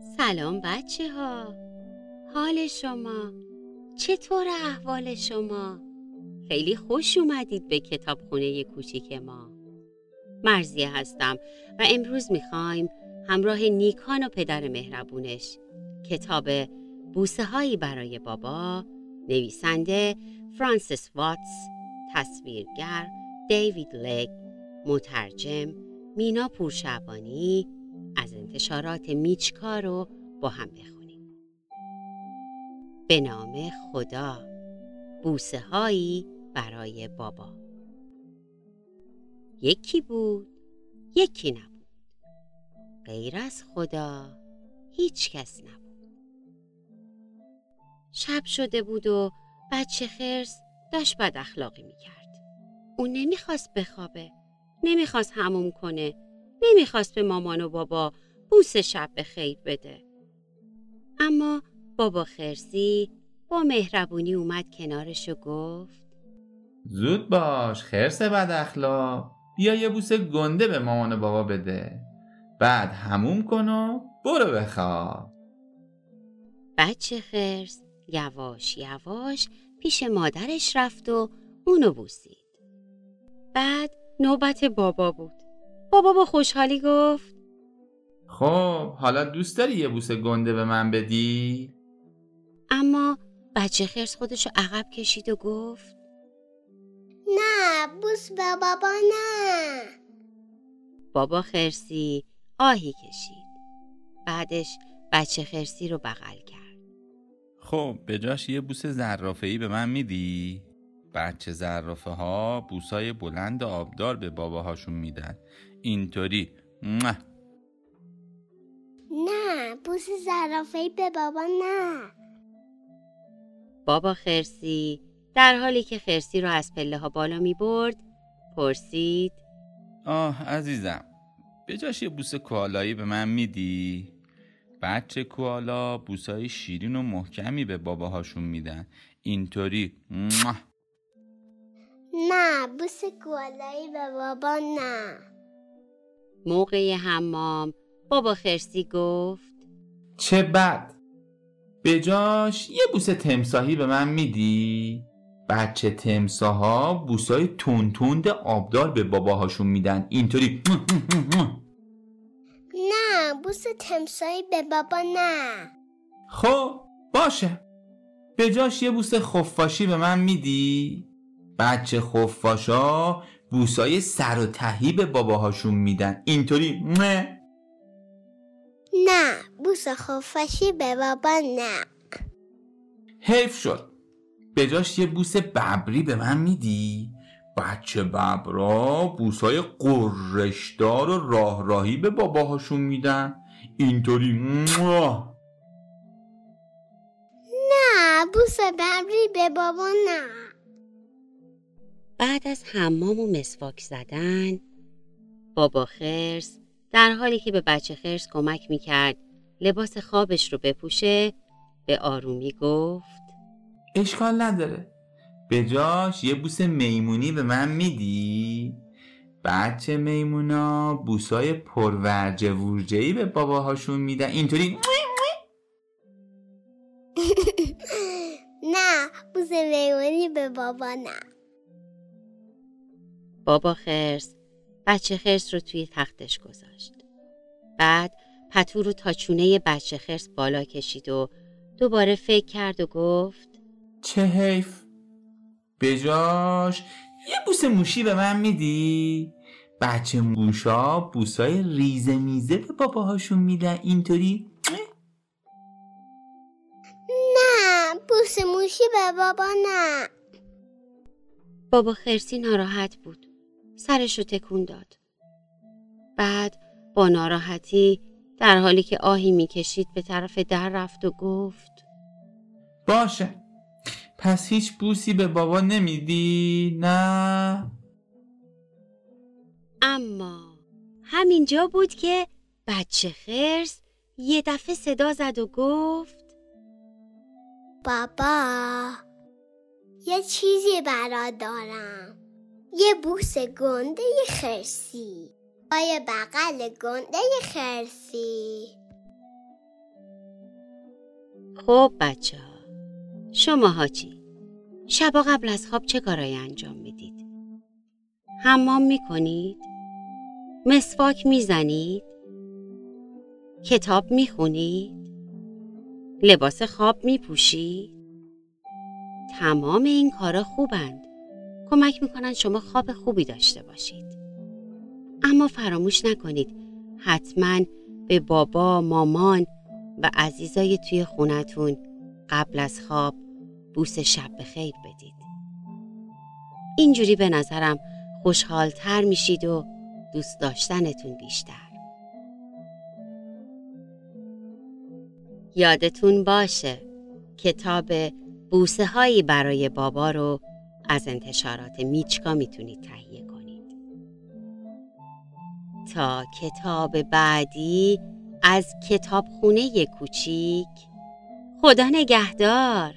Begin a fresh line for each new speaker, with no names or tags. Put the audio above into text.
سلام بچه ها حال شما؟ چطور احوال شما؟ خیلی خوش اومدید به کتابخونه کوچیک ما. مرزیه هستم و امروز می‌خوایم همراه نیکان و پدر مهربونش کتاب بوسه هایی برای بابا نویسنده فرانسیس واتس تصویرگر دیوید لگ مترجم مینا پورشبانی از انتشارات میچکا رو با هم بخونیم. به نام خدا. بوسه هایی برای بابا. یکی بود یکی نبود. غیر از خدا هیچ کس نبود. شب شده بود و بچه خرس داشت بد اخلاقی می‌کرد. اون نمی‌خواست بخوابه نمی‌خواست هموم کنه. نمی‌خواست به مامان و بابا بوس شب به خیر بده. اما بابا خرسی با مهربونی اومد کنارش و گفت
زود باش خرس بد اخلاق. بیا یه بوس گنده به مامان و بابا بده. بعد هموم کن و برو بخواب.
بچه خرس یواش یواش پیش مادرش رفت و اونو بوسید. بعد نوبت بابا بود. بابا با خوشحالی گفت.
خب حالا دوست داری یه بوس گنده به من بدی؟
اما بچه خرس خودشو عقب کشید و گفت.
نه بوس به بابا نه.
بابا خرسی آهی کشید. بعدش بچه خرسی رو بغل کرد.
خب به جاش یه بوس زرافه ای به من میدی؟ بچه زرافه ها بوسای بلند آبدار به باباهاشون میدن. اینطوری.
نه بوس زرافه‌ای به بابا نه
بابا خرسی در حالی که خرسی رو از پله ها بالا می برد پرسید
آه عزیزم به جاش یه بوس کوالایی به من میدی؟ بچه کوالا بوسای شیرین و محکمی به باباهاشون میدن اینطوری.
نه بوس گلایی به بابا نه
موقع حمام بابا خرسی گفت.
چه بد. به جاش یه بوس تمساهی به من میدی؟ بچه تمساها بوسای تون آبدار به باباهاشون میدن. اینطوری.
نه بوس تمسایی به بابا نه.
خب باشه. به جاش یه بوس خفاشی به من میدی؟ بچه خفاشا بوسای سر و تهی به باباهاشون میدن. اینطوری نه.
نه بوس خفاشی به بابا نه.
حیف شد. به جاش یه بوس ببری به من میدی؟ بچه ببرا بوسای قرشدار و راه راهی به باباهاشون میدن. اینطوری.
نه بوس ببری به بابا نه.
بعد از حمام و مسواک زدن بابا خرس در حالی که به بچه خرس کمک می‌کرد لباس خوابش رو بپوشه به آرومی گفت
اشکال نداره. به جاش یه بوس میمونی به من میدی؟ بچه میمونا بوسای پرورجه ورجهی به باباهاشون میدن. اینطوری
نه بوس میمونی به بابا نه.
بابا خرس بچه خرس رو توی تختش گذاشت. بعد پتو رو تا چونه بچه خرس بالا کشید و دوباره فکر کرد و گفت
چه حیف. به جاش یه بوس موشی به من میدی؟ بچه موشا بوسای ریزه میزه به باباهاشون میدن اینطوری؟
نه بوس موشی به بابا نه.
بابا خرسی ناراحت بود. سرش رو تکون داد بعد با ناراحتی در حالی که آهی می‌کشید به طرف در رفت و گفت
باشه پس هیچ بوسی به بابا نمیدی؟ نه
اما همینجا بود که بچه خرس یه دفعه صدا زد و گفت
بابا یه چیزی برا دارم یه بوس گنده خرسی پای بغل گنده خرسی
خب بچه ها شما چی؟ شبا قبل از خواب چه کارایی انجام می‌دید؟ حمام می‌کنید؟ مسواک می‌زنید؟ کتاب می‌خونید؟ لباس خواب میپوشید؟ تمام این کارا خوبند. کمک می‌کنن شما خواب خوبی داشته باشید. اما فراموش نکنید حتما به بابا، مامان و عزیزای توی خونتون قبل از خواب بوس شب به خیر بدید. اینجوری به نظرم خوشحالتر میشید و دوست داشتنتون بیشتر. یادتون باشه کتاب بوسه هایی برای بابا رو از انتشارات میچکا می‌تونید تهیه کنید. تا کتاب بعدی از کتابخونه کوچیک خدا نگهدار